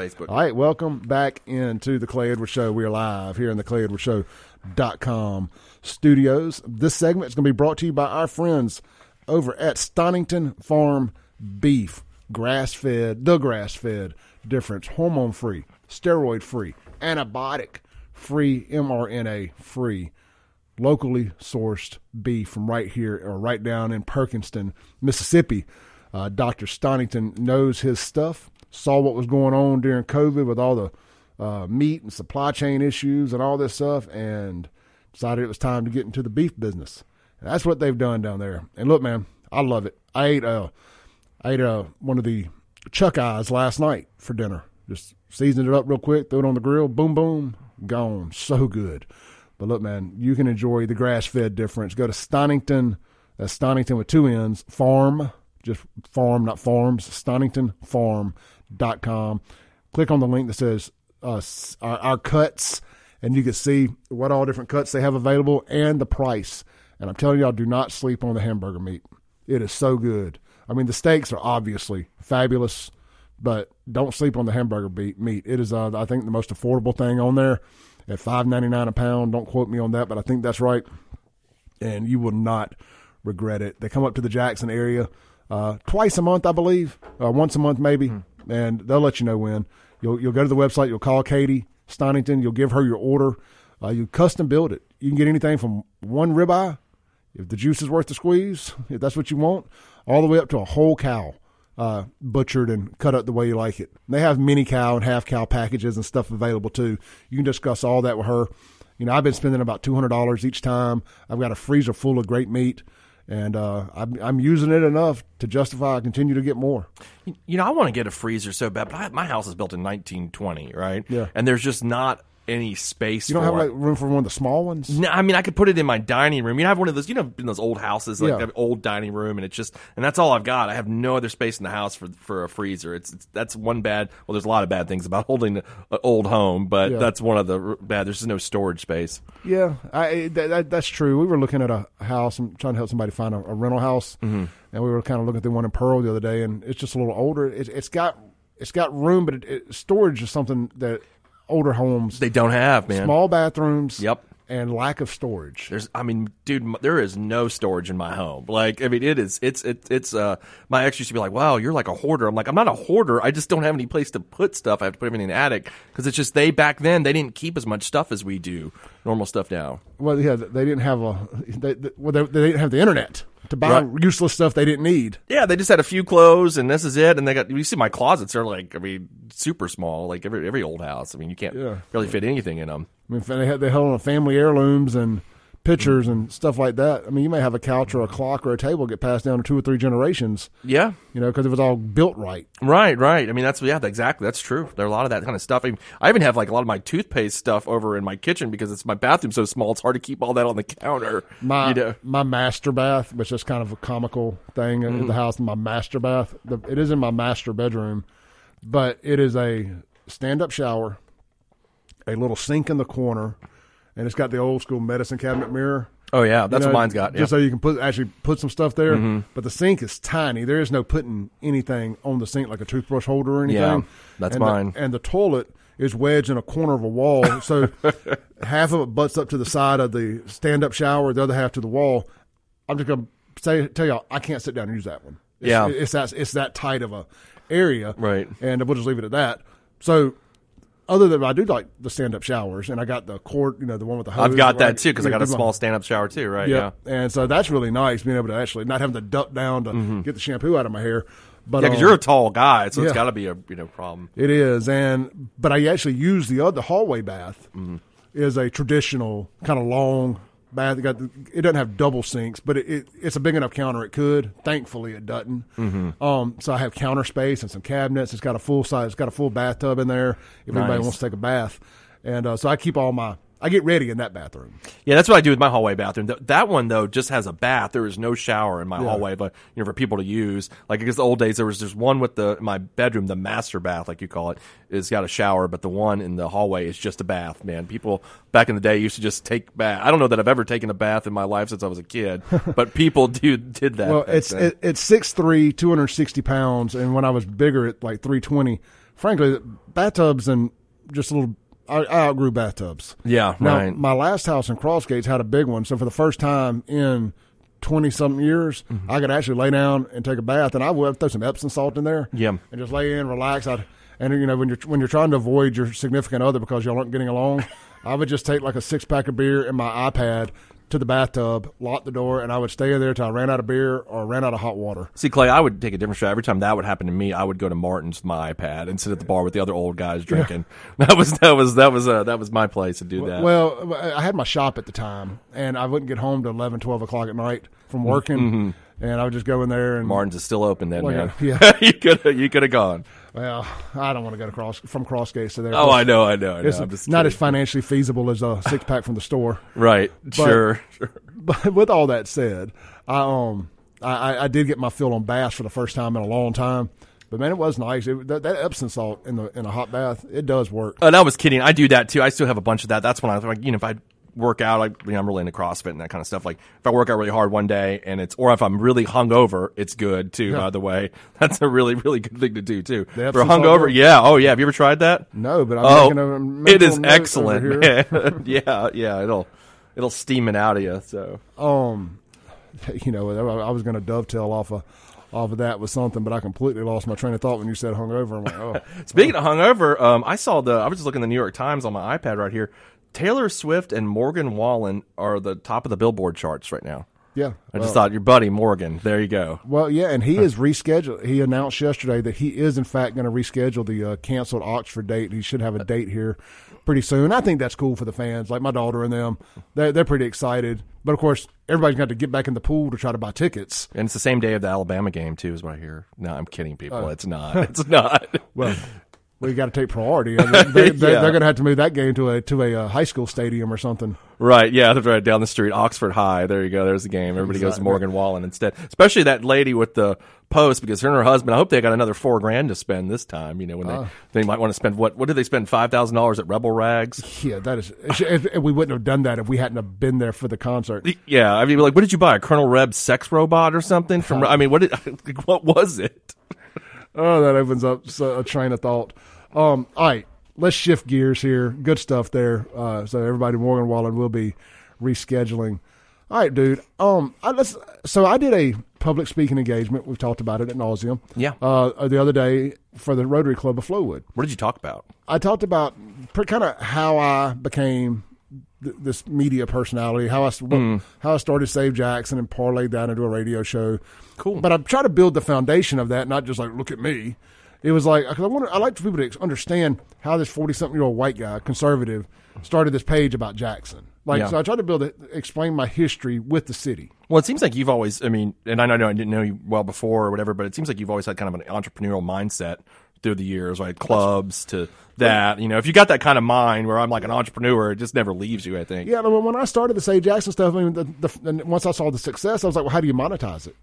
Facebook. All right, welcome back into the Clay Edwards Show. We are live here in the Clay Edwards Show.com studios. This segment is going to be brought to you by our friends over at Stonington Farm Beef, grass fed, the grass fed difference, hormone free, steroid free, antibiotic free, mRNA free, locally sourced beef from right here or right down in Perkinston, Mississippi. Uh, Dr. Stonington knows his stuff, saw what was going on during COVID with all the uh, meat and supply chain issues and all this stuff, and decided it was time to get into the beef business. And that's what they've done down there. And look, man, I love it. I ate uh, I ate uh, one of the chuck eyes last night for dinner. Just seasoned it up real quick, threw it on the grill, boom, boom, gone. So good. But look, man, you can enjoy the grass fed difference. Go to Stonington, that's Stonington with two N's, farm, just farm, not farms, StoningtonFarm.com. Click on the link that says uh, our, our cuts, and you can see what all different cuts they have available and the price. And I'm telling y'all, do not sleep on the hamburger meat. It is so good. I mean, the steaks are obviously fabulous, but don't sleep on the hamburger meat. It is, uh, I think, the most affordable thing on there at five ninety nine a pound. Don't quote me on that, but I think that's right. And you will not regret it. They come up to the Jackson area uh, twice a month, I believe, uh, once a month maybe, mm-hmm. And they'll let you know when. You'll you'll go to the website. You'll call Katie Stonington. You'll give her your order. Uh, you custom build it. You can get anything from one ribeye, if the juice is worth the squeeze, if that's what you want, all the way up to a whole cow. Uh, butchered and cut up the way you like it. They have mini cow and half cow packages and stuff available too. You can discuss all that with her. You know, I've been spending about two hundred dollars each time. I've got a freezer full of great meat and uh, I'm, I'm, using it enough to justify I continue to get more. You know, I want to get a freezer so bad, but I, my house is built in 1920, right? Yeah, and there's just not any space. You don't have like room for one of the small ones. No, I mean I could put it in my dining room. You have one of those, you know, in those old houses, like yeah. old dining room, and it's just, and that's all I've got. I have no other space in the house for for a freezer. It's, it's that's one bad. Well, there's a lot of bad things about holding an old home, but yeah. that's one of the bad. There's just no storage space. Yeah, I, that, that, that's true. We were looking at a house and trying to help somebody find a, a rental house, mm-hmm. and we were kind of looking at the one in Pearl the other day, and it's just a little older. It, it's got it's got room, but it, it, storage is something that older homes they don't have, man. Small bathrooms. Yep. And lack of storage. There's, I mean, dude, there is no storage in my home. Like, I mean, it is, it's, it, it's, uh, my ex used to be like, wow, you're like a hoarder. I'm like, I'm not a hoarder. I just don't have any place to put stuff. I have to put everything in the attic because it's just they back then, they didn't keep as much stuff as we do, normal stuff now. Well, yeah, they didn't have a, they, they, well, they, they didn't have the internet to buy right. useless stuff they didn't need. Yeah, they just had a few clothes and this is it. And they got you see my closets are like I mean super small, like every every old house. I mean you can't yeah. really fit anything in them. I mean they had they held on family heirlooms and pictures and stuff like that. I mean, you may have a couch or a clock or a table get passed down to two or three generations. Yeah, you know, because it was all built right. Right, right. I mean, that's yeah, exactly. That's true. There are a lot of that kind of stuff. I, mean, I even have like a lot of my toothpaste stuff over in my kitchen because it's my bathroom so small. It's hard to keep all that on the counter. My you know? my master bath, which is kind of a comical thing mm-hmm. in the house. My master bath. The, it is in my master bedroom, but it is a stand up shower, a little sink in the corner and it's got the old school medicine cabinet mirror. Oh yeah, that's you know, what mine's got. Just so you can put actually put some stuff there. Mm-hmm. But the sink is tiny. There is no putting anything on the sink like a toothbrush holder or anything. Yeah, that's and mine. The, and the toilet is wedged in a corner of a wall, so half of it butts up to the side of the stand-up shower, the other half to the wall. I'm just gonna say tell y'all I can't sit down and use that one. It's, yeah, it's that it's that tight of a area, right? And we'll just leave it at that. So other than I do like the stand up showers, and I got the cord, you know, the one with the hose. I've got that too because I got a small stand up shower too, right? Yeah. yeah. and so that's really nice being able to actually not having to duck down to mm-hmm. get the shampoo out of my hair. But yeah, because um, you're a tall guy, so yeah. it's got to be a you know problem. It is, and but I actually use the other hallway bath mm-hmm. is a traditional kind of long bath. It, got the, it doesn't have double sinks, but it, it, it's a big enough counter it could. Thankfully, it doesn't. Mm-hmm. Um, so I have counter space and some cabinets. It's got a full size. It's got a full bathtub in there if nice. anybody wants to take a bath. And uh, so I keep all my I get ready in that bathroom. Yeah, that's what I do with my hallway bathroom. That one though just has a bath. There is no shower in my yeah. hallway, but you know for people to use. Like because the old days there was just one with the my bedroom, the master bath, like you call it, is got a shower, but the one in the hallway is just a bath. Man, people back in the day used to just take bath. I don't know that I've ever taken a bath in my life since I was a kid, but people do did that. Well, it's it, it's six three, two hundred sixty pounds, and when I was bigger, at like three twenty frankly, bathtubs and just a little. I, I outgrew bathtubs. Yeah, Now, right. my last house in Crossgates had a big one, so for the first time in twenty something years, Mm-hmm. I could actually lay down and take a bath, and I would throw some Epsom salt in there, Yeah. and just lay in, relax. I'd, and you know when you're when you're trying to avoid your significant other because y'all aren't getting along, I would just take like a six pack of beer and my iPad to the bathtub, lock the door, and I would stay there till I ran out of beer or ran out of hot water. See, Clay, I would take a different shot. Every time that would happen to me, I would go to Martin's with my iPad and sit at the bar with the other old guys drinking. That was that was that was uh, that was my place to do that. Well, I had my shop at the time, and I wouldn't get home to 11, 12 o'clock at night from Mm-hmm. working, and I would just go in there and Martin's is still open then, Well, man. yeah. you could you could have gone. Well, I don't want to go to cross from Crossgates to there. Oh, I know, I know, I know. It's not as financially feasible as a six pack from the store. right. sure, sure. But with all that said, I um I, I- did get my fill on bass for the first time in a long time. But man, it was nice. It, that, that Epsom salt in the in a hot bath, it does work. And I was kidding. I do that too. I still have a bunch of that. That's when I was like, you know, if I work out, I, you know, I'm really into CrossFit and that kind of stuff. Like if I work out really hard one day and it's, or if I'm really hungover, it's good too. By the way, that's a really, really good thing to do too. For hungover, yeah. Oh yeah. Have you ever tried that? No, but I'm oh, it is excellent. yeah, yeah. It'll, it'll steam it out of you. So um, you know, I was going to dovetail off of off of that with something, but I completely lost my train of thought when you said hungover. I'm like, oh, Speaking of hungover, um, I saw the. I was just looking at the New York Times on my iPad right here. Taylor Swift and Morgan Wallen are the top of the Billboard charts right now. yeah. I well, just thought your buddy Morgan. There you go. Well, yeah, and he is rescheduled. He announced yesterday that he is in fact going to reschedule the uh, canceled Oxford date. He should have a date here pretty soon. I think that's cool for the fans, like my daughter and them. They're, they're pretty excited. But of course, everybody's got to get back in the pool to try to buy tickets. And it's the same day of the Alabama game too, is what I hear. No, I'm kidding, people. it's not. It's not. Well, we got to take priority. I mean, they, they, Yeah. They're going to have to move that game to a to a uh, high school stadium or something. right? Yeah, that's right down the street, Oxford High. There you go. There's the game. Everybody goes to Morgan Wallen instead. Especially that lady with the post because her and her husband. I hope they got another four grand to spend this time. You know, when they they might want to spend what? What did they spend? Five thousand dollars at Rebel Rags. Yeah, that is. If, if we wouldn't have done that if we hadn't have been there for the concert. Yeah, I mean, like, what did you buy? A Colonel Reb sex robot or something? From I mean, what did what was it? Oh, that opens up a train of thought. Um, all right, let's shift gears here. Good stuff there. Uh, so everybody, Morgan Wallen will be rescheduling. All right, dude. Um, I, let's, so I did a public speaking engagement. We've talked about it at nauseum. Yeah. Uh, the other day for the Rotary Club of Flowwood. What did you talk about? I talked about kind of how I became th- this media personality, how I what- mm. how I started Save Jackson and parlayed that into a radio show. Cool. But I'm trying to build the foundation of that, not just like look at me. It was like 'cause I want I like for people to understand how this 40 something year old white guy, conservative, started this page about Jackson. Like Yeah. so, I tried to build it, explain my history with the city. Well, it seems like you've always, I mean, and I know I didn't know you well before or whatever, but it seems like you've always had kind of an entrepreneurial mindset through the years, right? Clubs to that. You know, if you got that kind of mind where I'm like an entrepreneur, it just never leaves you, I think. Yeah, when I started the Save Jackson stuff, I mean, the, the, and once I saw the success, I was like, well, how do you monetize it?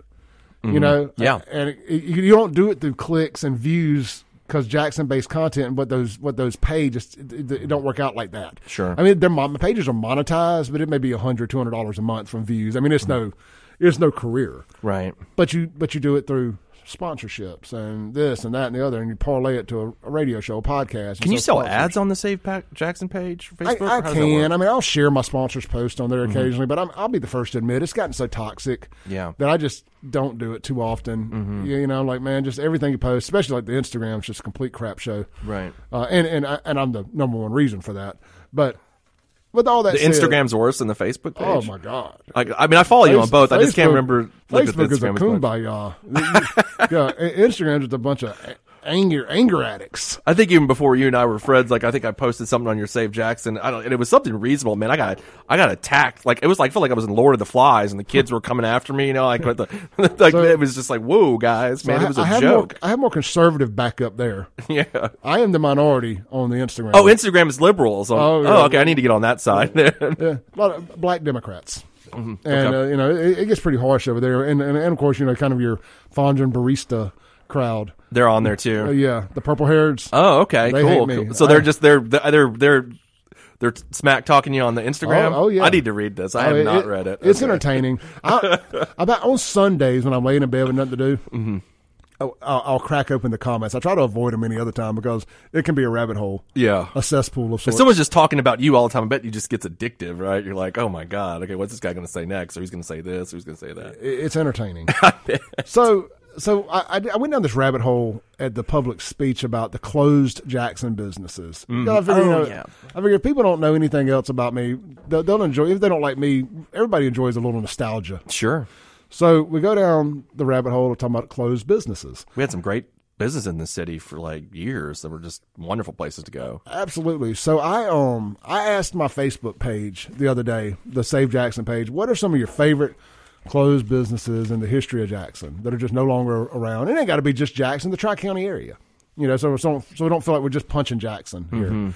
You know, Mm-hmm. Yeah. and it, it- you don't do it through clicks and views because Jackson based content what those what those pay just it, it, don't work out like that. Sure. I mean, their pages are monetized, but it may be a hundred, two hundred dollars a month from views. I mean, it's no, it's no career, Right. but you but you do it through sponsorships and this and that and the other, and you parlay it to a, radio show, a podcast. Can you sell ads on the Save Pack Jackson page for I, Facebook? I How can. Mm-hmm. I mean, I'll share my sponsors' post on there occasionally, but I'm, I'll be the first to admit it's gotten so toxic Yeah. Mm-hmm. that I just don't do it too often. You, you know, like man, just everything you post, especially like the Instagram, is just a complete crap show. Right. Uh, and and I, and I'm the number one reason for that. But with all that The said, Instagram's worse than the Facebook oh, page. oh my god. Like, I mean, I follow you on both. I just can't remember. looking Facebook is a Instagram as much. kumbaya. yeah, Instagram's just a bunch of anger anger addicts. I think even before you and I were friends, like I think I posted something on your Save Jackson. I don't, and it was something reasonable, man. I got, I got attacked. Like it was like I felt like I was in Lord of the Flies, and the kids were coming after me. You know, like the, like So- it was just like, whoa, guys, man, I, it was I a have joke. More, I have more conservative backup there. yeah. I am the minority on the Instagram. Oh, Instagram is liberals. Oh, Oh, oh, yeah. okay. I need to get on that side. yeah, a lot of black Democrats. And uh, you know it, it gets pretty harsh over there, and, and and of course you know kind of your Fondren barista crowd. They're on there too. Uh, yeah, the purple hairs. Oh, okay, They cool. hate me. cool. So they're I- just they're they're they're they're smack talking you on the Instagram. Oh, oh, yeah. I need to read this. I Oh, have not read it. It's Okay. entertaining. I, about on Sundays when I'm laying in bed with nothing to do, Mm-hmm. I'll, I'll crack open the comments. I try to avoid them any other time because it can be a rabbit hole, Yeah. a cesspool of If sorts. someone's just talking about you all the time, I bet you just gets addictive, right? You're like, oh my god, okay, what's this guy going to say next? Or he's going to say this, or he's going to say that. It- it's entertaining. so so I, I, I went down this rabbit hole at the public speech about the closed Jackson businesses. Because I figure, you Oh, know, yeah. I figure if people don't know anything else about me, they'll, they'll enjoy. If they don't like me, everybody enjoys a little nostalgia. Sure. So we go down the rabbit hole of talking about closed businesses. We had some great business in the city for like years that were just wonderful places to go. Absolutely. So I um I asked my Facebook page the other day, the Save Jackson page, what are some of your favorite closed businesses in the history of Jackson that are just no longer around? It ain't got to be just Jackson, the Tri County area. You know, so so so we don't feel like we're just punching Jackson here, mm-hmm.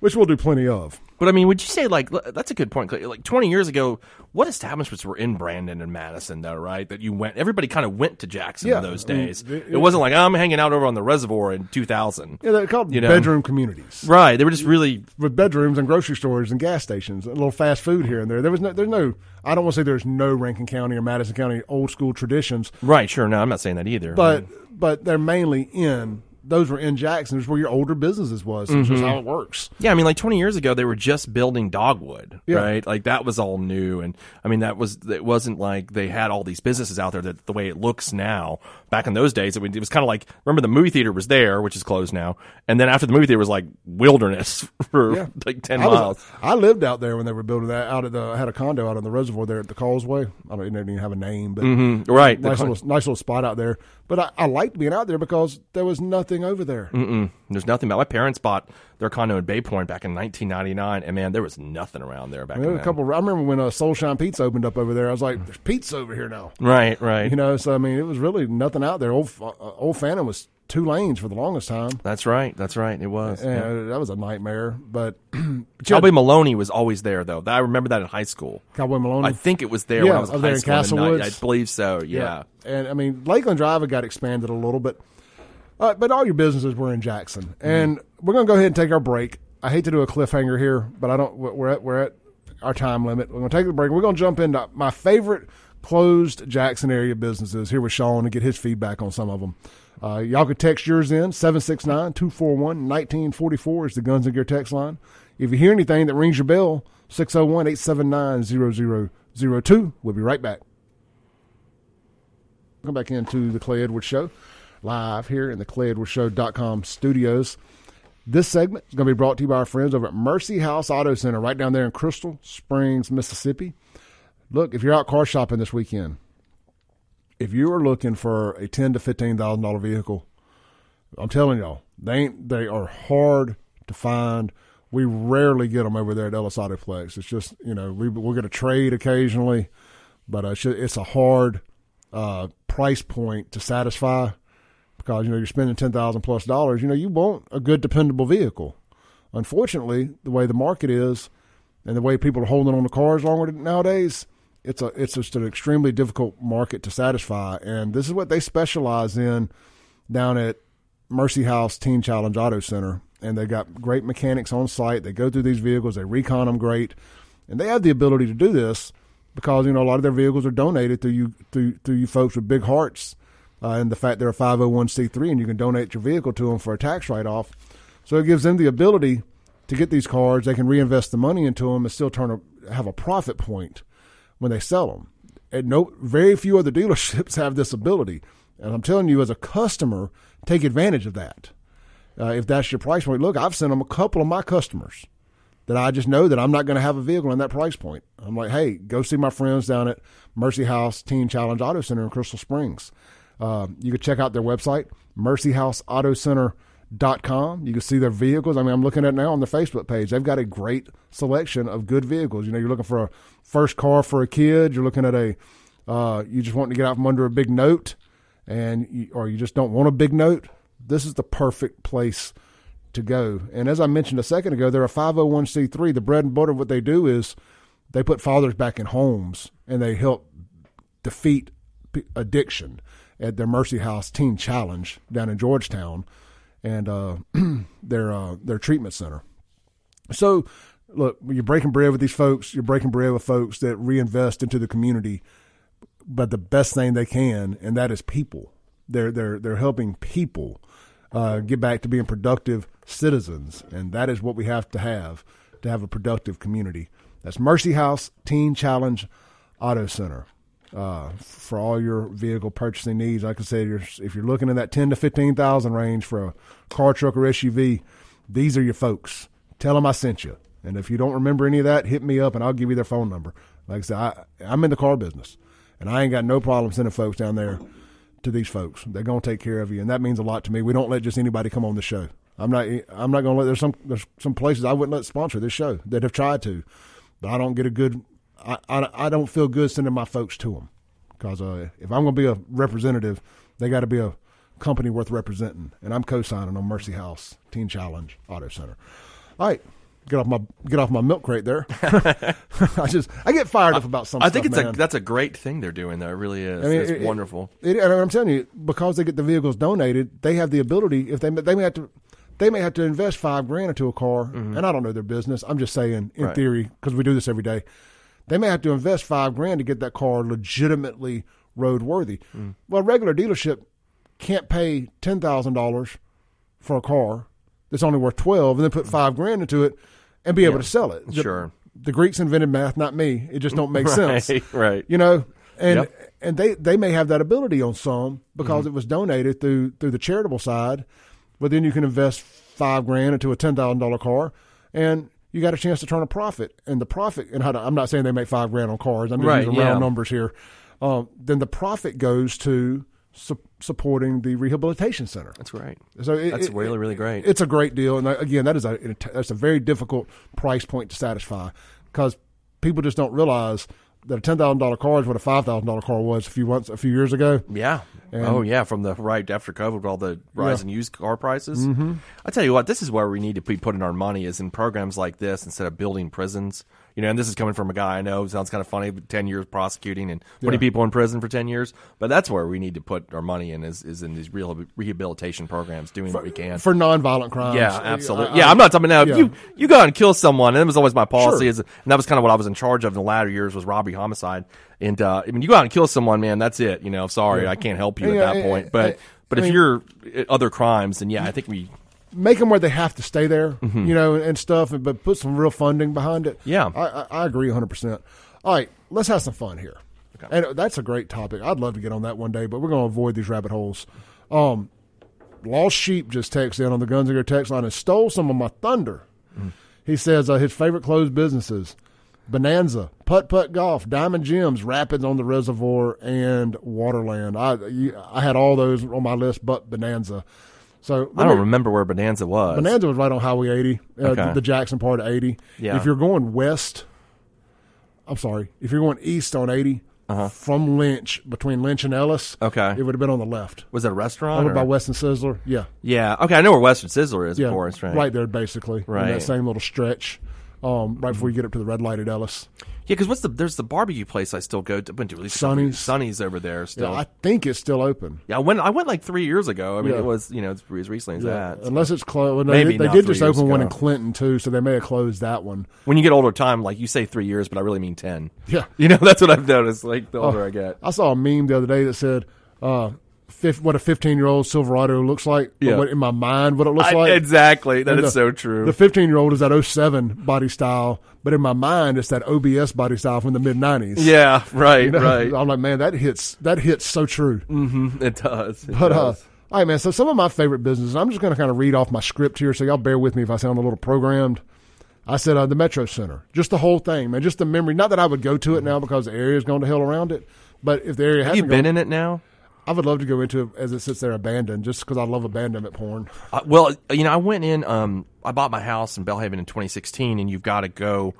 which we'll do plenty of. But I mean, would you say like that's a good point? Like 20 years ago, what establishments were in Brandon and Madison, though? Right, that you went. Everybody kind of went to Jackson Yeah, in those I mean, days. it- it, wasn't like I'm hanging out over on the reservoir in 2000. Yeah, they're called You know. bedroom communities Right, they were just really with bedrooms and grocery stores and gas stations, a little fast food here and there. There was no, there's no. I don't want to say there's no Rankin County or Madison County old school traditions, right. Sure, no, I'm not saying that either. but but they're mainly in those were in Jackson. It's where your older businesses was. It's Mm-hmm. just how it works. Yeah, I mean, like 20 years ago, they were just building dogwood, Yeah. right? Like that was all new, and I mean, that was it wasn't like they had all these businesses out there that the way it looks now. Back in those days, it, it was kind of like remember the movie theater was there, which is closed now, and then after the movie theater was like wilderness for Yeah. like 10 I, was, miles. I lived out there when they were building that. Out at the I had a condo out on the reservoir there at the Causeway. I don't it didn't even have a name, but Mm, right? nice little nice little spot out there. But I, I liked being out there because there was nothing over there. Mm-mm. There's nothing about. My parents bought their condo in Bay Point back in 1999, and man, there was nothing around there back There were then. a couple. I remember when uh, Soulshine Pizza opened up over there. I was like, "There's pizza over here now." Right, right. You know, so I mean, it was really nothing out there. Old uh, Old Fannin was two lanes for the longest time. That's right. That's right. It was. Yeah, Yeah. that was a nightmare. But Cowboy Maloney was always there, though. I remember that in high school. Cowboy Maloney, I think it was there Yeah, when I was in high in school. Castle I- believe so. Yeah. And I mean, Lakeland Drive got expanded a little, but uh, but all your businesses were in Jackson. Mm-hmm. And we're going to go ahead and take our break. I hate to do a cliffhanger here, but I don't. We're at we're at our time limit. We're going to take the break. We're going to jump into my favorite closed Jackson area businesses here with Shaun and get his feedback on some of them. Uh, y'all could text yours in 769-241-1944 is the Guns and Gear text line. If you hear anything that rings your bell, 601-879-0002. We'll be right back. Welcome back into the Clay Edwards Show, live here in the ClayEdwardsShow.com studios. This segment is going to be brought to you by our friends over at Mercy House Auto Center, right down there in Crystal Springs, Mississippi. Look, if you're out car shopping this weekend, if you are looking for a ten to fifteen thousand dollar vehicle, I'm telling y'all, they ain't, they are hard to find. We rarely get them over there at Ellis Autoplex. It's just you know we we're going to trade occasionally, but uh, it's a hard uh, price point to satisfy because you know you're spending ten thousand plus dollars. You know you want a good, dependable vehicle. Unfortunately, the way the market is, and the way people are holding on to cars longer nowadays, it's a it's just an extremely difficult market to satisfy. And this is what they specialize in down at Mercy House Teen Challenge Auto Center. And they've got great mechanics on site. They go through these vehicles, they recon them great, and they have the ability to do this because you know a lot of their vehicles are donated through you through through you folks with big hearts, uh, and the fact they're a five hundred one c three and you can donate your vehicle to them for a tax write off. So it gives them the ability to get these cars. They can reinvest the money into them and still turn a, have a profit point when they sell them. And no, very few other dealerships have this ability. And I'm telling you, as a customer, take advantage of that. Uh, if that's your price point, look, I've sent them a couple of my customers that I just know that I'm not going to have a vehicle in that price point. I'm like, hey, go see my friends down at Mercy House Teen Challenge Auto Center in Crystal Springs. Uh, you can check out their website, mercyhouseautocenter.com. You can see their vehicles. I mean, I'm looking at now on their Facebook page. They've got a great selection of good vehicles. You know, you're looking for a first car for a kid. You're looking at a, uh, you just want to get out from under a big note, and you, or you just don't want a big note. This is the perfect place to go. And as I mentioned a second ago, they're a 501c3. The bread and butter of what they do is they put fathers back in homes and they help defeat addiction at their Mercy House Teen Challenge down in Georgetown and uh, their uh, their treatment center. So, look, you're breaking bread with these folks. You're breaking bread with folks that reinvest into the community, but the best thing they can, and that is people. They're they're they're helping people uh, get back to being productive citizens, and that is what we have to have to have a productive community. That's Mercy House Teen Challenge Auto Center. Uh, for all your vehicle purchasing needs, like I said, you're, if you're looking in that ten to fifteen thousand range for a car, truck, or SUV, these are your folks. Tell them I sent you. And if you don't remember any of that, hit me up and I'll give you their phone number. Like I said, I, I'm in the car business, and I ain't got no problem sending folks down there to these folks. They're gonna take care of you, and that means a lot to me. We don't let just anybody come on the show. I'm not. I'm not gonna let. There's some. There's some places I wouldn't let sponsor this show that have tried to, but I don't get a good. I I, I don't feel good sending my folks to them because uh, if I'm gonna be a representative, they got to be a company worth representing, and I'm co-signing on Mercy House Teen Challenge Auto Center. All right, get off my get off my milk crate there. I just I get fired up about something. I think stuff, it's man. a that's a great thing they're doing. though. it really is. I mean, it's it- wonderful. It, and I'm telling you, because they get the vehicles donated, they have the ability. If they they may have to, they may have to invest five grand into a car. And I don't know their business. I'm just saying, in Mm-hmm. Right. theory, because we do this every day, they may have to invest five grand to get that car legitimately roadworthy. Mm. Well, a regular dealership can't pay ten thousand dollars for a car that's only worth twelve, and then put five grand into it and be able to sell it. The- Sure. The Greeks invented math, not me. It just don't make sense Right, right. you know and Yep. and they they may have that ability on some because Mm-hmm. it was donated through through the charitable side but then you can invest five grand into a ten thousand dollar car and you got a chance to turn a profit and the profit and how to- i'm not saying they make five grand on cars i'm just Right, using round numbers here um, then the profit goes to su- supporting the rehabilitation center That's right. so it, That's it- really really great. it's a great deal, and uh, again, that is a that's a very difficult price point to satisfy because people just don't realize that a ten thousand dollar car is what a five thousand dollar car was a few months a few years ago. Yeah. And- oh yeah, from the right after COVID, all the rise Yeah. in used car prices. Mm-hmm. I tell you what, this is where we need to be putting our money is in programs like this instead of building prisons. You know, and this is coming from a guy I know. Sounds kind of funny, but ten years prosecuting and putting Yeah. people in prison for ten years. But that's where we need to put our money in is, is in these real rehabilitation programs, doing what we can. for nonviolent crimes. Yeah, Uh, absolutely. I- yeah, I- I'm not talking about yeah. you. You go out and kill someone, and that was always my policy. Sure. Is, and that was kind of what I was in charge of in the latter years was robbery, homicide. And uh, I mean, you go out and kill someone, man. That's it. You know, sorry, I can't help you Yeah, at that point. But I- but I if mean- you're other crimes, then yeah, I think we. Make them where they have to stay there, Mm-hmm. you know, and, and stuff, but put some real funding behind it. Yeah. I, I, I agree 100%. All right, let's have some fun here. Okay. And that's a great topic. I'd love to get on that one day, but we're going to avoid these rabbit holes. Um, Lost Sheep just texted in on the Guns and text line and stole some of my thunder. He says uh, his favorite closed businesses Bonanza, Putt Putt Golf, Diamond Gems, Rapids on the Reservoir, and Waterland. I you, I had all those on my list, but Bonanza. So I don't remember where Bonanza was. Bonanza was right on Highway 80, uh, Okay. the, Jackson part of 80. Yeah. If you're going west, I'm sorry, if you're going east on 80 from Lynch, between Lynch and Ellis, Uh-huh. Okay. it would have been on the left. Was it a restaurant? Over by Western Sizzler. Yeah. yeah. Okay, I know where Western Sizzler is, Yeah. of course. Right. right there, basically. In Right. that same little stretch, um, right before you get up to the red light at Ellis. Yeah, because what's the there's the barbecue place I still go to. Went to really least a couple Sonny's. years. Sonny's over there still. Yeah, Yeah, I think it's still open. I went. I went like three years ago. I mean, Yeah. it was you know it's as recently as that. so. Unless it's closed. Well, no, Maybe they, they did just open one in. Clinton, too, so they may have closed that one. when you get older, time like you say three years, but I really mean ten. Yeah. You know, that's what I've noticed. Like the older Oh, I get. I saw a meme the other day that said, uh, what a 15 year old Silverado looks like. Yeah. What, in my mind, what it looks I- like. exactly. That And is the- so true. The 15 year old is that 07 body style, but in my mind, it's that OBS body style from the mid 90s. yeah. Right. Right. I'm like, man, that hits that hits so true. Mhm, It does. It But uh, all right, man. So some of my favorite businesses. I'm just going to kind of read off my script here, so y'all bear with me if I sound a little programmed. I said uh, the Metro Center, just the whole thing, man. Just the memory. Not that I would go to it now because the area's gone to hell around it. But if the area Have hasn't you been gone, in it now? I would love to go into it as it sits there abandoned, just because I love abandonment porn. Uh, well, you know, I went in. Um, I bought my house in Belhaven in 2016, and you've got to go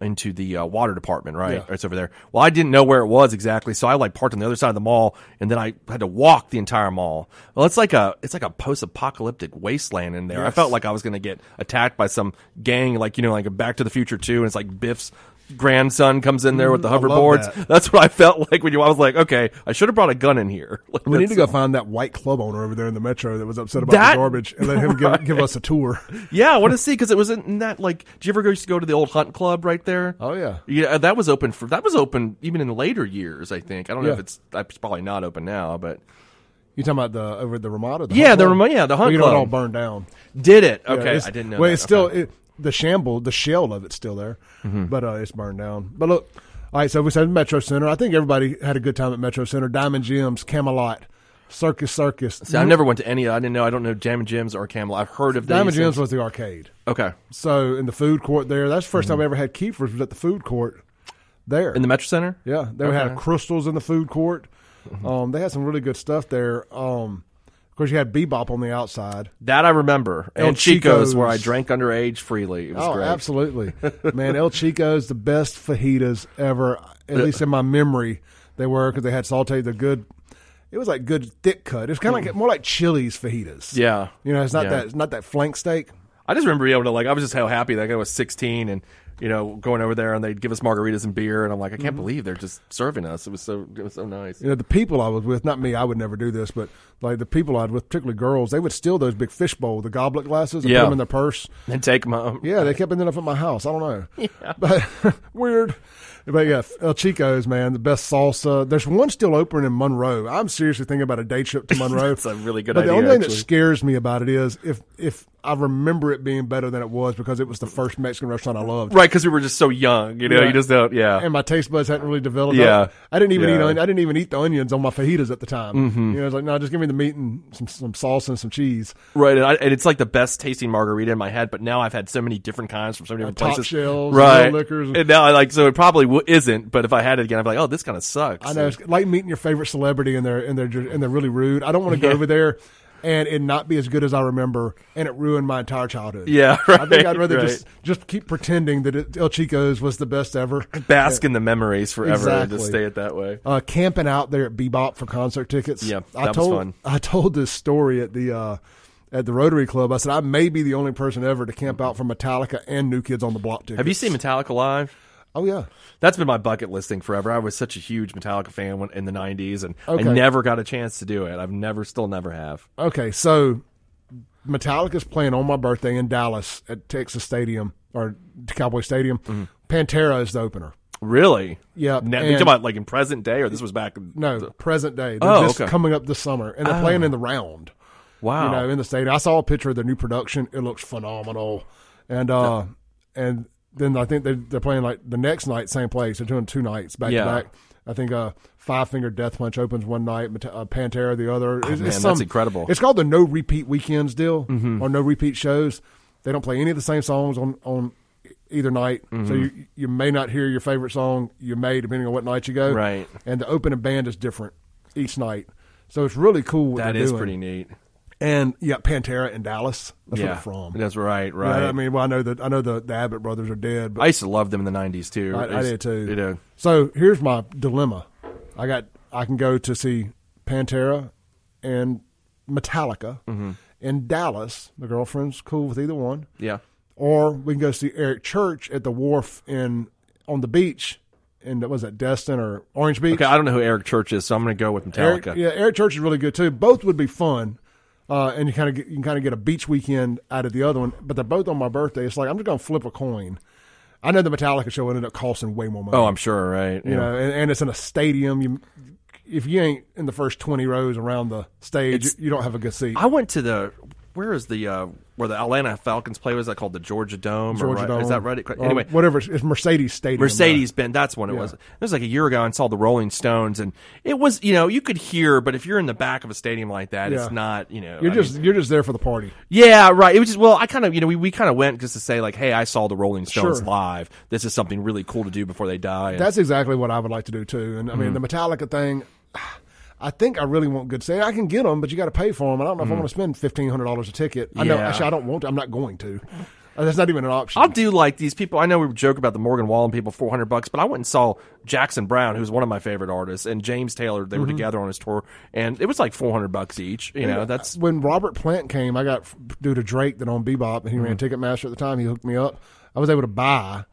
into the uh, water department, right? Yeah. It's over there. Well, I didn't know where it was exactly, so I like parked on the other side of the mall, and then I had to walk the entire mall. Well, it's like a it's like a post-apocalyptic wasteland in there. I felt like I was going to get attacked by some gang, like you know, like a Back to the Future too, and it's like Biff's grandson comes in there with the Mm, hoverboards. that. That's what I felt like when you. I was like, okay, I should have brought a gun in here. Like, We need to go find that white club owner over there in the metro that was upset about That- the garbage and let him give, give us a tour. Yeah, I want to see because it was in that like. Do you ever go used to go to the old Hunt Club right there? Oh yeah, Yeah, that was open for that was open even in the later years. I think I don't know Yeah. if it's it's probably not open now, but You talking about the over the Ramada? The Yeah, the Club? Rama- yeah, the Hunt Well, you know, it Club. all burned down. Did it? Okay, it's- I didn't know. Well, that. it's still Okay. it, the shamble, the shell of it's still there, Mm-hmm. but uh, it's burned down. But look, all right. So we said Metro Center. I think everybody had a good time at Metro Center. Diamond Gems, Camelot, Circus Circus. See, I never went to any. I didn't know. I don't know Diamond Gems or Camelot. I've heard of these Diamond Gems things. was the arcade. okay So in the food court there, that's the 1st Mm-hmm. time I ever had Keifer's was at the food court there. in the Metro Center. yeah, they Okay. had Krystals in the food court. Um, they had some really good stuff there. Um, of course, you had Bebop on the outside. That I remember. El and Chico's, where I drank underage freely. It was Oh, great. absolutely, man! El Chico's the best fajitas ever, at least in my memory. They were because they had sauteed the good. It was like good thick cut. It's kind of like more like Chili's fajitas. Yeah. you know, it's not Yeah. that it's not that flank steak. I just remember being able to like. I was just so happy that I was 16 and you know going over there and they'd give us margaritas and beer and I'm like I Mm-hmm. can't believe they're just serving us. It was so it was so nice. You know, the people I was with, not me, I would never do this, but like the people I was with, particularly girls, they would steal those big fishbowl, the goblet glasses, and Yeah. put them in their purse. And take them home. Yeah, they kept ending up at my house. I don't know. But weird. But yeah, El Chico's, man, the best salsa. There's one still open in Monroe. I'm seriously thinking about a day trip to Monroe. That's a really good but the idea, only thing that actually. scares me about it is if if I remember it being better than it was because it was the first Mexican restaurant I loved. Right, because we were just so young. You know, Yeah. you just don't. Yeah. And my taste buds hadn't really developed. Yeah. up. I didn't even eat. Yeah. Onion, I didn't even eat the onions on my fajitas at the time. Mm-hmm. You know, it's like no, just give me the meat and some some sauce and some cheese. Right, and, I, and it's like the best tasting margarita in my head. But now I've had so many different kinds from so many different top places. shelves, right? real liquors. And now I like so it probably w- isn't. But if I had it again, I'd be like, oh, this kind of sucks. I know it's like meeting your favorite celebrity and they're and they're and they're really rude. I don't want to go Yeah. over there and it not be as good as I remember, and it ruined my entire childhood. Yeah, right. I think I'd rather right. just just keep pretending that it, El Chico's was the best ever. bask in the memories forever and Exactly. just stay it that way. Uh, camping out there at Bebop for concert tickets. Yeah, I that was told fun. I told this story at the uh, at the Rotary Club. I said I may be the only person ever to camp out for Metallica and New Kids on the Block tickets. Have you seen Metallica live? Oh yeah. That's been my bucket list thing forever. I was such a huge Metallica fan when, in the '90s, and Okay. I never got a chance to do it. I've never, still never have. Okay, so Metallica's playing on my birthday in Dallas at Texas Stadium or Cowboy Stadium. Mm-hmm. Pantera is the opener. Really? Yeah, Now, you talking about like in present day, or this was back? In, No, present day. They're Oh, just okay. coming up this summer, and they're playing in the round. Wow. You know, in the stadium. I saw a picture of their new production. It looks phenomenal, and uh, and then I think they're, they're playing like the next night, same place. They're doing two nights back Yeah. to back. I think uh, Five Finger Death Punch opens one night, uh, Pantera the other. It's, Oh, man, it's that's incredible. It's called the No Repeat Weekends deal, Mm-hmm. or No Repeat shows. They don't play any of the same songs on on either night, Mm-hmm. so you you may not hear your favorite song. You may, depending on what night you go. Right. And the opening band is different each night, so it's really cool. What that doing. pretty neat. And you got Pantera in Dallas. That's yeah, where they're from. that's right. You know, Right. I mean, well, I know that I know the, the Abbott brothers are dead, but I used to love them in the '90s too. I, I did too. You know, So here's my dilemma. I got I can go to see Pantera and Metallica Mm-hmm. in Dallas. My girlfriend's cool with either one, yeah. or we can go see Eric Church at the wharf in on the beach. And was that Destin or Orange Beach? Okay, I don't know who Eric Church is, so I'm going to go with Eric, Metallica. yeah, Eric Church is really good too. Both would be fun, uh, and you kind of you can kind of get a beach weekend out of the other one. But they're both on my birthday. It's like I'm just gonna flip a coin. I know the Metallica show ended up costing way more money. Oh, I'm sure. Right. you know, and, and it's in a stadium. You, if you ain't in the first twenty rows around the stage, It's- you don't have a good seat. I went to the where is the uh, where the Atlanta Falcons play? Was that called the Georgia Dome? or Georgia right- Dome. Is that right? Or Anyway, whatever. It's, Mercedes Stadium. Mercedes Benz. That's when it Yeah. was. It was like a year ago. and saw the Rolling Stones, and it was you know you could hear, but if you're in the back of a stadium like that, Yeah. it's not you know. You're I just mean- you're just there for the party. yeah, right. It was just well, I kind of you know we, we kind of went just to say like, hey, I saw the Rolling Stones Sure. live. This is something really cool to do before they die. And- That's exactly what I would like to do too. And I mean, the Metallica thing. I think I really want good seats. I can get them, but you got to pay for them. I don't know if I want to spend fifteen hundred dollars a ticket. I know. Actually, I don't want to. I'm not going to. Uh, That's not even an option. I'll do like these people. I know we joke about the Morgan Wallen people, four hundred bucks, but I went and saw Jackson Browne, who's one of my favorite artists, and James Taylor. They were Mm-hmm. together on his tour, and it was like four hundred bucks each. You know, that's when Robert Plant came. I got due to Drake that on Bebop, and he Mm-hmm. ran Ticketmaster at the time. He hooked me up. I was able to buy.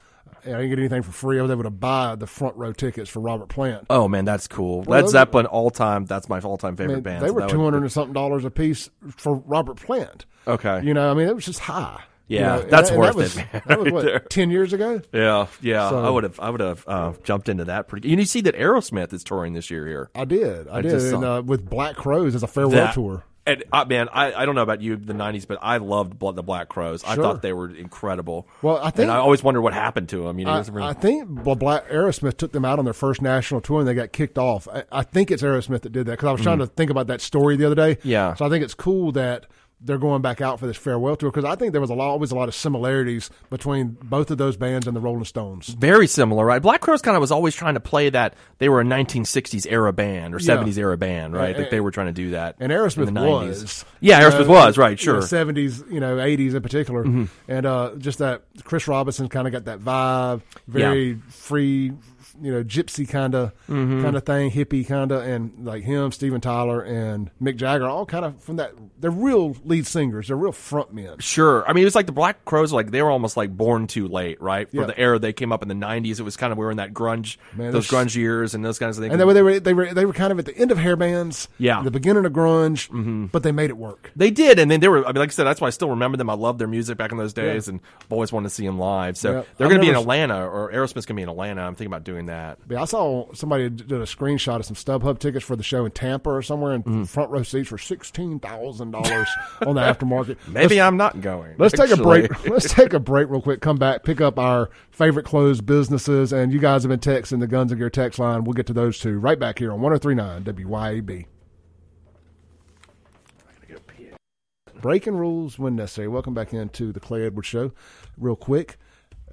I didn't get anything for free. I was able to buy the front row tickets for Robert Plant. oh man, that's cool. Well, Led Zeppelin all time. That's my all time favorite Man, band. they were two and something dollars a piece for Robert Plant. Okay. You know, I mean, it was just high. Yeah, You know, that's that- and worth that was, it. man, That was what ten years ago. Yeah, yeah. So- I would have, I would have uh, jumped into that pretty. And you see that Aerosmith is touring this year here. I did. I, did. just And uh, with Black Crowes as a farewell That- tour. And uh, man, I, I don't know about you, the '90s, but I loved Bla- the Black Crowes. I Sure. thought they were incredible. Well, I think- and I always wonder what happened to them. You know, it I, really- I think well, Black Aerosmith took them out on their first national tour and they got kicked off. I, I think it's Aerosmith that did that because I was trying to think about that story the other day. Yeah. So I think it's cool that they're going back out for this farewell tour because I think there was a lot, always a lot of similarities between both of those bands and the Rolling Stones. very similar, right? Black Crowes kind of was always trying to play that they were a 1960s era band or Yeah. 70s era band, right? And- like they were trying to do that. And in Aerosmith the 90s. was. Yeah, Aerosmith know, was right, you know, sure. Mm-hmm. 70s, you know, 80s in particular. And uh, just that Chris Robinson kind of got that vibe, very free, you know, gypsy kind of Mm-hmm. kind of thing, hippie kind of, and like him, Steven Tyler, and Mick Jagger, all kind of from that. They're real lead singers. They're real front men. Sure. I mean, it was like the Black Crowes, like they were almost like born too late, right? For Yeah. the era they came up in the '90s, it was kind of we were in that grunge, Man, those grunge years, and those kinds of things. And they were, they were they were they were kind of at the end of hair bands, Yeah. Mm-hmm. the beginning of grunge, but they made it work. They did, and then they were. I mean, like I said, that's why I still remember them. I loved their music back in those days, and I've always wanted to see them live. So Yeah. they're going to be in Atlanta, or Aerosmith's going to be in Atlanta. I'm thinking about doing that. Yeah, I saw somebody did a screenshot of some StubHub tickets for the show in Tampa or somewhere, and Mm-hmm. front row seats for sixteen thousand dollars on the aftermarket. Maybe I'm not going. Let's take a break. Let's take a break real quick. Come back, pick up our favorite closed businesses, and you guys have been texting the Guns and Gear text line. We'll get to those two right back here on 1039 WYAB. Breaking rules when necessary. Welcome back into the Clay Edwards Show. Real quick,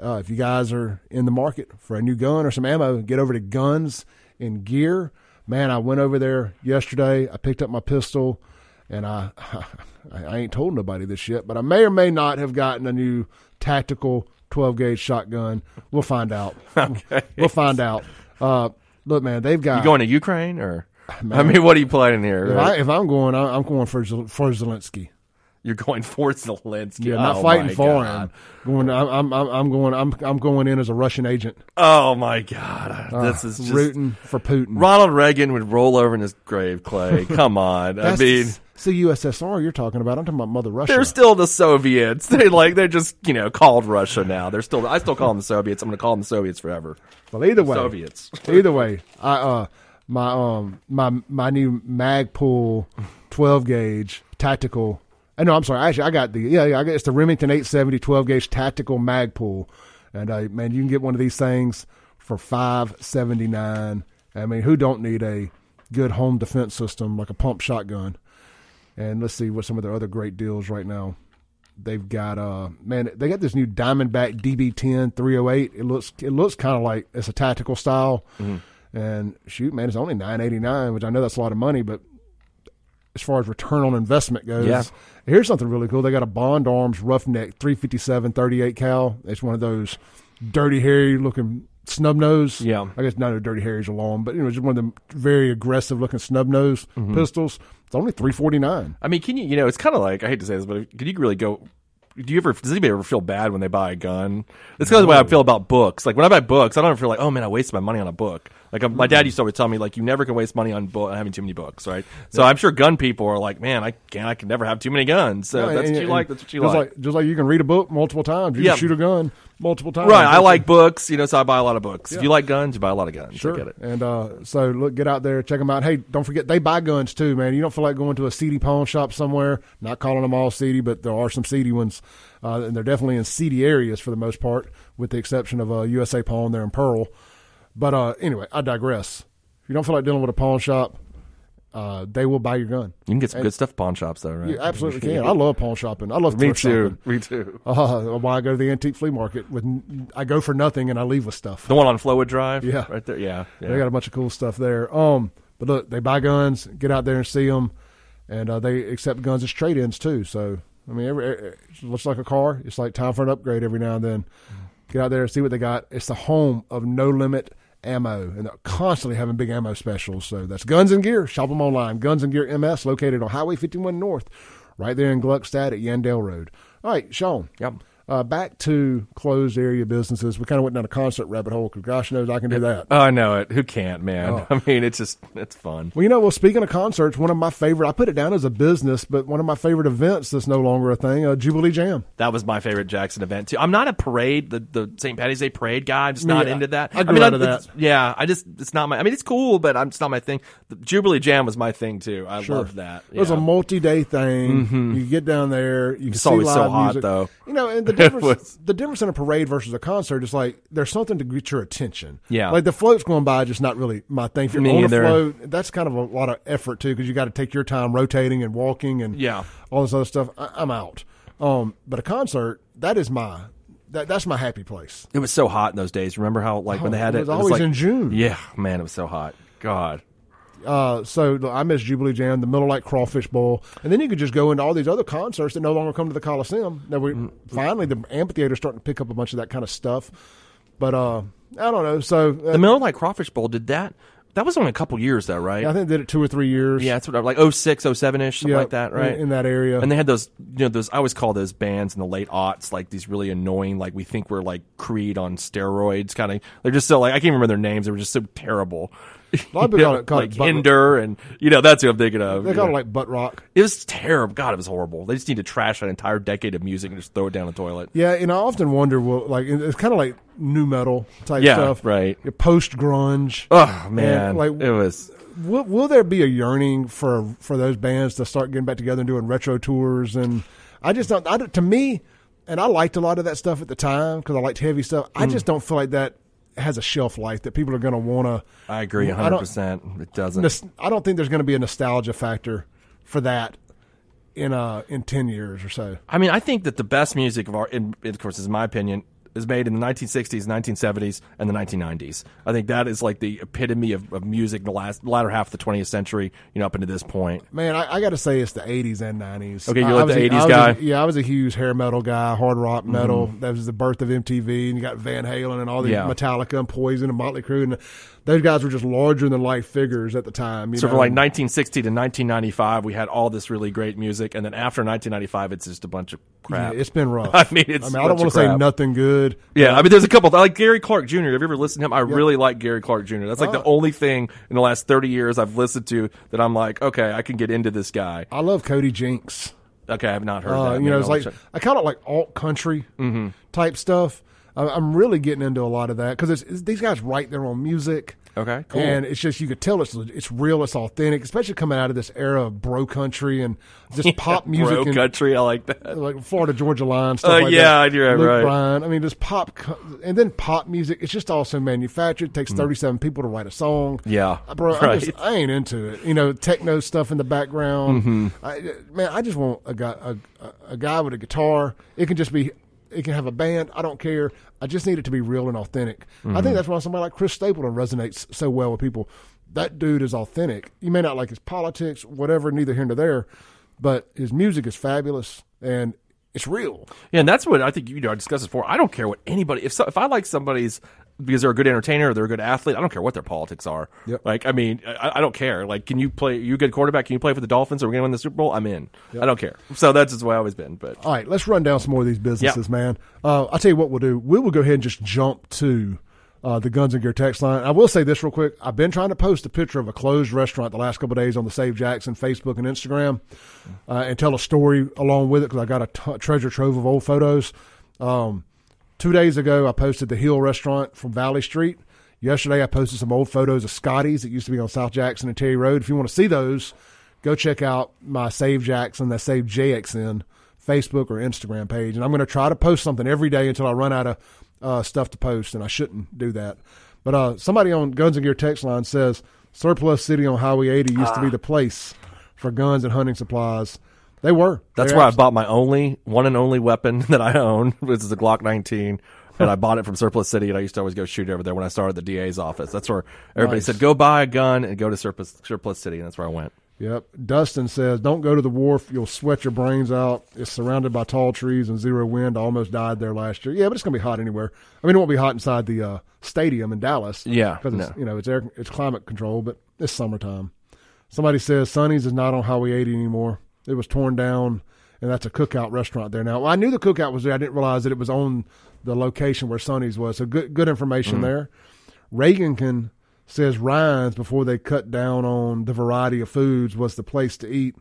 uh, if you guys are in the market for a new gun or some ammo, get over to Guns and Gear. Man, I went over there yesterday. I picked up my pistol, and I I ain't told nobody this yet, but I may or may not have gotten a new tactical 12 gauge shotgun. We'll find out. We'll find out. Uh, look, man, they've got. You going to Ukraine, or I mean, what are you planning here? if, I, if I'm going, I'm going for for Zelensky. You're going for Zelensky. Yeah, not Oh, fighting for God. him. Going, I'm, I'm, I'm going. I'm, I'm going in as a Russian agent. Oh my God, this is just rooting for Putin. Ronald Reagan would roll over in his grave. Clay, come on. I mean, the USSR you're talking about. I'm talking about Mother Russia. they're still the Soviets. They like they're just you know called Russia now. They're still. I still call them the Soviets. I'm going to call them the Soviets forever. well, either way, Soviets. either way, I uh my um my my new Magpul 12 gauge tactical. I know. I'm sorry. Actually, I got the yeah. yeah I got it's the Remington 870 12 gauge tactical Magpul, and uh, man, you can get one of these things for five seventy nine. I mean, who don't need a good home defense system like a pump shotgun? And let's see what some of their other great deals right now. They've got uh man, they got this new Diamondback DB10 308. It looks it looks kind of like it's a tactical style. And shoot, man, it's only 989, which I know that's a lot of money, but as far as return on investment goes, Yeah. here's something really cool. They got a Bond Arms Roughneck 357 38 cal. It's one of those dirty hairy looking snub nose. Yeah. I guess none of the dirty hairies are long, but you know, just one of them very aggressive looking snub nose Mm-hmm. pistols. It's only 349. I mean, can you? You know, it's kind of like I hate to say this, but can you really go? Do you ever? Does anybody ever feel bad when they buy a gun? It's kind of the way I feel about books. Like when I buy books, I don't ever feel like, oh man, I wasted my money on a book. Like uh, my dad used to always tell me, like you never can waste money on book, having too many books, right? So I'm sure gun people are like, man, I can't, I can never have too many guns. So that's what you like. That's what you just like. Just like you can read a book multiple times. You can shoot a gun multiple times. Right, I like books, you know, so I buy a lot of books. If you like guns, you buy a lot of guns. Sure. I get it. And uh, so look, get out there, check them out. Hey, don't forget they buy guns too, man. You don't feel like going to a seedy pawn shop somewhere. Not calling them all seedy, but there are some seedy ones, uh, and they're definitely in seedy areas for the most part, with the exception of uh, USA Pawn there in Pearl. But uh, anyway, I digress. If you don't feel like dealing with a pawn shop, uh, they will buy your gun. You can get some good stuff at pawn shops, though, right? You absolutely can. I love pawn shopping. I love Me too. shopping. Me too. Uh, why I go to the antique flea market with I go for nothing and I leave with stuff. The one on Flowwood Drive, Yeah. right there. Yeah, yeah. They got a bunch of cool stuff there. Um, but look, they buy guns, get out there and see them, and uh, they accept guns as trade-ins too. So I mean, every, it looks like a car. It's like time for an upgrade every now and then. Get out there and see what they got. It's the home of no limit ammo, and they're constantly having big ammo specials. So that's Guns and Gear. Shop them online. Guns and Gear MS, located on Highway 51 North, right there in Gluckstadt at Yandell Road. All right, Shaun. Yep. Uh, back to closed area businesses. We kind of went down a concert rabbit hole because gosh knows I can do that. Oh, I know it. Who can't, man? Oh. I mean, it's just it's fun. Well, you know, well, speaking of concerts, one of my favorite, I put it down as a business, but one of my favorite events that's no longer a thing, uh, Jubilee Jam. That was my favorite Jackson event too. I'm not a parade, the, the St. Patty's Day parade guy. I'm just not Yeah, into that. I grew mean, out of that. Yeah, I just it's not my. I mean, it's cool, but I'm, it's not my thing. The Jubilee Jam was my thing too. I loved that. It was a Mm-hmm. multi-day thing. You get down there, you It's see always so live hot, music. though. You know, and the was- the difference in a parade versus a concert is like there's something to get your attention. Yeah. like the floats going by, just not really my thing. If you're Me on either. a float, that's kind of a lot of effort too, because you got to take your time rotating and walking and Yeah. all this other stuff. I, I'm out. Um, but a concert, that is my that, that's my happy place. It was so hot in those days. Remember how like when Oh, they had it it? was always like- in June. Yeah, man, it was so hot. God. Uh, so I miss Jubilee Jam, the Miller Lite Crawfish Bowl, and then you could just go into all these other concerts that no longer come to the Coliseum. Now we Mm. finally the amphitheater's starting to pick up a bunch of that kind of stuff, but uh, I don't know. So uh, The Miller Lite Crawfish Bowl did that. That was only a couple years though, right? I think they did it two or three years. Yeah, that's what I like 06, 07 ish, something Yeah, like that, right? in, in that area. And they had those, you know, those. I always call those bands in the late aughts like these really annoying, like we think we're like Creed on steroids, kind of. They're just so like I can't remember their names. They were just so terrible. A lot of people know, call it- call like it butt- Hinder, and you know that's who I'm thinking of. they know. it like butt rock. it was terrible. God, it was horrible. They just need to trash an entire decade of music and just throw it down the toilet. Yeah, and I often wonder, well, like it's kind of like nu metal type Yeah, stuff, right. Post grunge. Oh man, like- it was. will, will there be a yearning for for those bands to start getting back together and doing retro tours? And I just don't. I, don't- to me, and I liked a lot of that stuff at the time because I liked heavy stuff. Mm. I just don't feel like that has a shelf life that people are going to want to. I agree, I 100. don't- percent It doesn't. I don't think there's going to be a nostalgia factor for that in uh in ten years or so. I mean, I think that the best music of our, in, of course, is my opinion, is made in the 1960s, 1970s, and the 1990s. I think that is like the epitome of, of music in the last latter half of the 20th century, you know, up into this point. Man, I, I got to say it's the '80s and '90s. Okay, you're like the a- 80s I was guy? a- yeah, I was a huge hair metal guy, hard rock metal. Mm-hmm. That was the birth of MTV, and you got Van Halen and all the Yeah. Metallica and Poison and Motley Crue, and those guys were just larger than life figures at the time. You So know? from like 1960 to 1995, we had all this really great music, and then after 1995, it's just a bunch of crap. Yeah, it's been rough. I mean, it's I mean, I don't want to say nothing good. Yeah, I mean, there's a couple. I like Gary Clark Jr. Have you ever listened to him? I really like Gary Clark Jr. That's like the Oh. only thing in the last 30 years I've listened to that I'm like, okay, I can get into this guy. I love Cody Jinks. Okay, I have not heard Uh, that. you know, it's like I kind of like alt country Mm-hmm. type stuff. I- I'm really getting into a lot of that because these guys write their own music. Okay, cool. And it's just you could tell it's it's real, it's authentic, especially coming out of this era of bro country and just pop music Bro and country. I like that. like Florida Georgia Line stuff Uh, like yeah, that. you're Luke right. Bryan. I mean, just pop, and then pop music. It's just also manufactured. It takes 37 people to write a song. Mm. Yeah, Uh, bro, I, right. just, I ain't into it. You know, techno stuff in the background. Mm-hmm. I, man, I just want a guy, a, a guy with a guitar. It can just be. It can have a band. I don't care. I just need it to be real and authentic. I Mm-hmm. think that's why somebody like Chris Stapleton resonates so well with people. That dude is authentic. You may not like his politics, whatever. Neither here nor there, but his music is fabulous and it's real. Yeah, and that's what I think you know. I discussed this before. I don't care what anybody. If so, if I like somebody's because they're a good entertainer or they're a good athlete, I don't care what their politics are. Yep. Like, I mean, I, I don't care. Like, can you play? You a good quarterback? Can you play for the Dolphins? Are we going to win the Super Bowl? I'm in. I don't care. So that's just the way I've always been. But All right, let's run down some more of these businesses, man. Uh, I'll tell you what we'll do. We will go ahead and just jump to uh, the Guns and Gear text line. I will say this real quick. I've been trying to post a picture of a closed restaurant the last couple of days on the Save Jackson Facebook and Instagram uh, and tell a story along with it because I got a t- treasure trove of old photos. Um, two days ago, I posted the Hill Restaurant from Valley Street. Yesterday, I posted some old photos of Scotty's that used to be on South Jackson and Terry Road. If you want to see those, go check out my Save Jackson, that Save JXN Facebook or Instagram page. And I'm going to try to post something every day until I run out of uh, stuff to post, and I shouldn't do that. But uh, somebody on Guns and Gear text line says Surplus City on Highway 80 used to be the place for guns and hunting supplies. They were. that's They where I bought my only one and only weapon that I own, which is a Glock 19. And I bought it from Surplus City, and I used to always go shoot over there when I started the DA's office. That's where everybody Nice. said, "Go buy a gun and go to Surplus Surplus City," and that's where I went. Yep. Dustin says, "Don't go to the wharf; you'll sweat your brains out. It's surrounded by tall trees and zero wind. I almost died there last year. Yeah, but it's gonna be hot anywhere. I mean, it won't be hot inside the uh, stadium in Dallas. Yeah, because it's no. you know it's air, it's climate control, but it's summertime. Somebody says Sonny's is not on Highway 80 anymore. It was torn down and that's a cookout restaurant there now. Well, I knew the cookout was there. I didn't realize that it was on the location where Sonny's was. So good good information mm-hmm. there. Reagankin says Ryan's before they cut down on the variety of foods was the place to eat.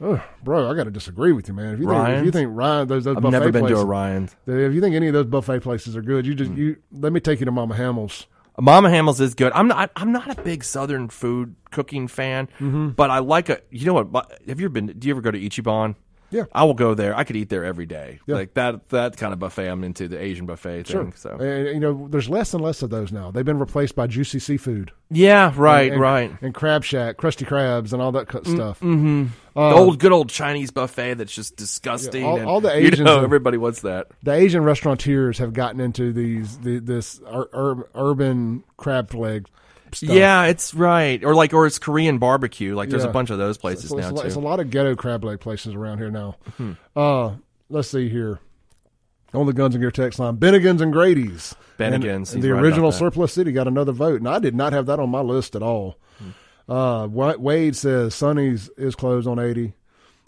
Oh, bro, I got to disagree with you, man. If you think if you think Ryan those those I've buffet never been places, to a Ryan's. if you think any of those buffet places are good, you just mm. you let me take you to Mama Hamil's. Mama Hamil's is good. I'm not. I'm not a big Southern food cooking fan, Mm-hmm. but I like a. You know what? Have you ever been? Do you ever go to Ichiban? Yeah. I will go there. I could eat there every day. Yeah. Like that. That kind of buffet. I'm into the Asian buffet thing. So And, you know, there's less and less of those now. They've been replaced by juicy seafood. yeah, right, and, right. And Crab Shack, Krusty Krabs, and all that cut mm, stuff. Mm-hmm. Uh, the old good old Chinese buffet that's just disgusting. Yeah, all- and, all the you Asians know, have- everybody wants that. The Asian restaurateurs have gotten into these the, this ur- ur- urban crab stuff. Yeah, it's right. Or like, or it's Korean barbecue. Like, there's Yeah. a bunch of those places So it's, now a lot- it's a lot of ghetto crab leg places around here now. Hmm. Uh, let's see here. On the Guns and Gear text line, Bennigan's and Grady's. Bennigan's, And, he's and the right about original that. Surplus City got another vote, and I did not have that on my list at all. Hmm. Uh, Wa- Wade says Sonny's is closed on 80.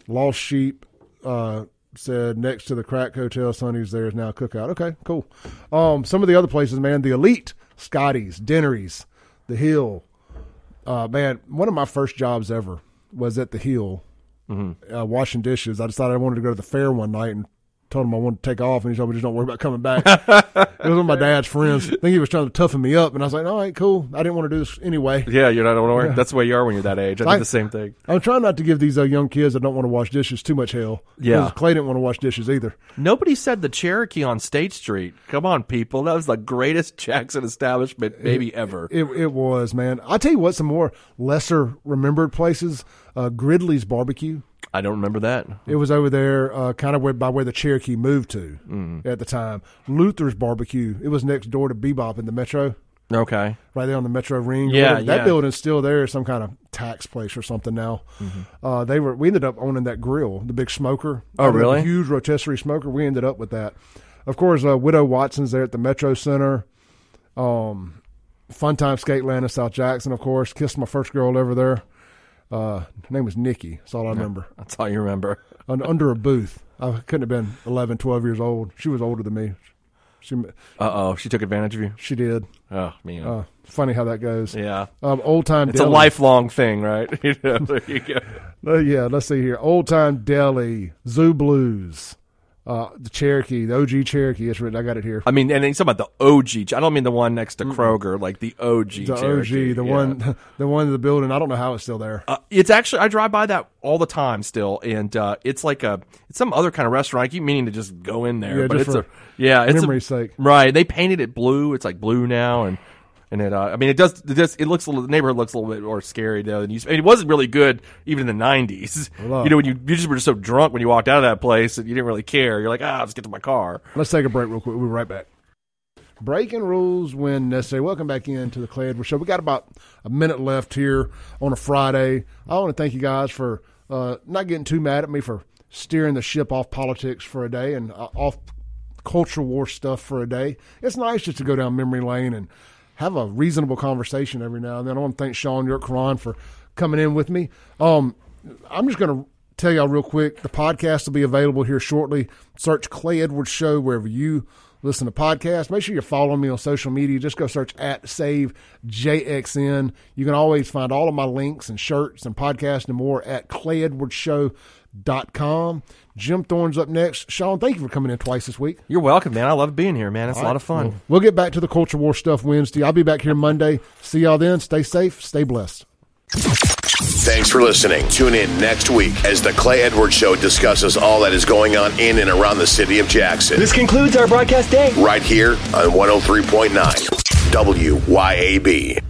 Lost Sheep uh, said next to the Crack Hotel, Sonny's there is now Cookout. Okay, cool. Um, some of the other places, man, the Elite, Scotty's, Dennery's, The Hill. Uh, man, one of my first jobs ever was at The Hill, uh, washing dishes. I decided I wanted to go to the fair one night and told him I wanted to take off, and he told me just don't worry about coming back. it was one of my dad's friends. I think he was trying to toughen me up, and I was like, all right, cool. I didn't want to do this anyway. Yeah, you're not. Don't worry. That's the way you are when you're that age. I I- did the same thing. I'm trying not to give these uh, young kids that don't want to wash dishes too much hell. Yeah. Clay didn't want to wash dishes either. Nobody said the Cherokee on State Street. Come on, people. That was the greatest Jackson establishment maybe ever. It, it was, man. I'll tell you what, some more lesser remembered places. Uh, Gridley's Barbecue. I don't remember that. It was over there, uh, kind of where, by where the Cherokee moved to Mm-hmm. at the time. Luther's Barbecue. It was next door to Bebop in the Metro, Okay. right there on the Metro Ring. Yeah, that yeah. building's still there. Some kind of tax place or something now. Uh, they were. We ended up owning that grill, the big smoker. Mm-hmm. Oh, Out of the really? Huge rotisserie smoker. We ended up with that. Of course, uh, Widow Watson's there at the Metro Center. Um, Fun Time Skateland in South Jackson, of course. Kissed my first girl over there. Uh, her name was Nikki. That's all I remember. That's all you remember. Un- under a booth. I couldn't have been 11, 12 years old. She was older than me. She Uh oh. She took advantage of you. she did. Oh man. Uh, funny how that goes. yeah. Um, old time. It's a lifelong thing, right? you know, there you go. Uh, yeah, let's see here. Old time deli, Zoo Blues, uh, the Cherokee, the OG Cherokee. It's written. I got it here. I mean, and he's talking about the OG. I don't mean the one next to Kroger, like the OG. The Cherokee. OG, the Yeah. one, the one in the building. I don't know how it's still there. Uh, it's actually I drive by that all the time still, and uh, it's like a it's some other kind of restaurant. I keep meaning to just go in there, Yeah, but it's a yeah, it's memory's a, sake. right. They painted it blue. It's like blue now, and and it. Uh, I mean, it does. It, does, it looks a little. The neighborhood looks a little bit more scary though than you. I mean, it wasn't really good even in the '90s. Well, uh, you know, when you you just were just so drunk when you walked out of that place and you didn't really care. You're like, ah, let's get to my car. Let's take a break real quick. We'll be right back. Breaking rules when necessary. Welcome back into the Clay Edwards Show. We got about a minute left here on a Friday. I want to thank you guys for uh, not getting too mad at me for steering the ship off politics for a day and uh, off culture war stuff for a day. It's nice just to go down memory lane and have a reasonable conversation every now and then. I want to thank Shaun Yurtkuran for coming in with me. Um, I'm just going to tell y'all real quick the podcast will be available here shortly. Search Clay Edwards Show wherever you listen to podcasts. Make sure you're following me on social media. Just go search at Save JXN. You can always find all of my links and shirts and podcasts and more at clayedwardsshow.com. Jim Thorne's up next. Shaun, thank you for coming in twice this week. You're welcome, man. I love being here, man. It's a lot of fun. We'll get back to the culture war stuff Wednesday. I'll be back here Monday. See y'all then. Stay safe. Stay blessed. Thanks for listening. Tune in next week as the Clay Edwards Show discusses all that is going on in and around the city of Jackson. This concludes our broadcast day. Right here on 103.9 WYAB.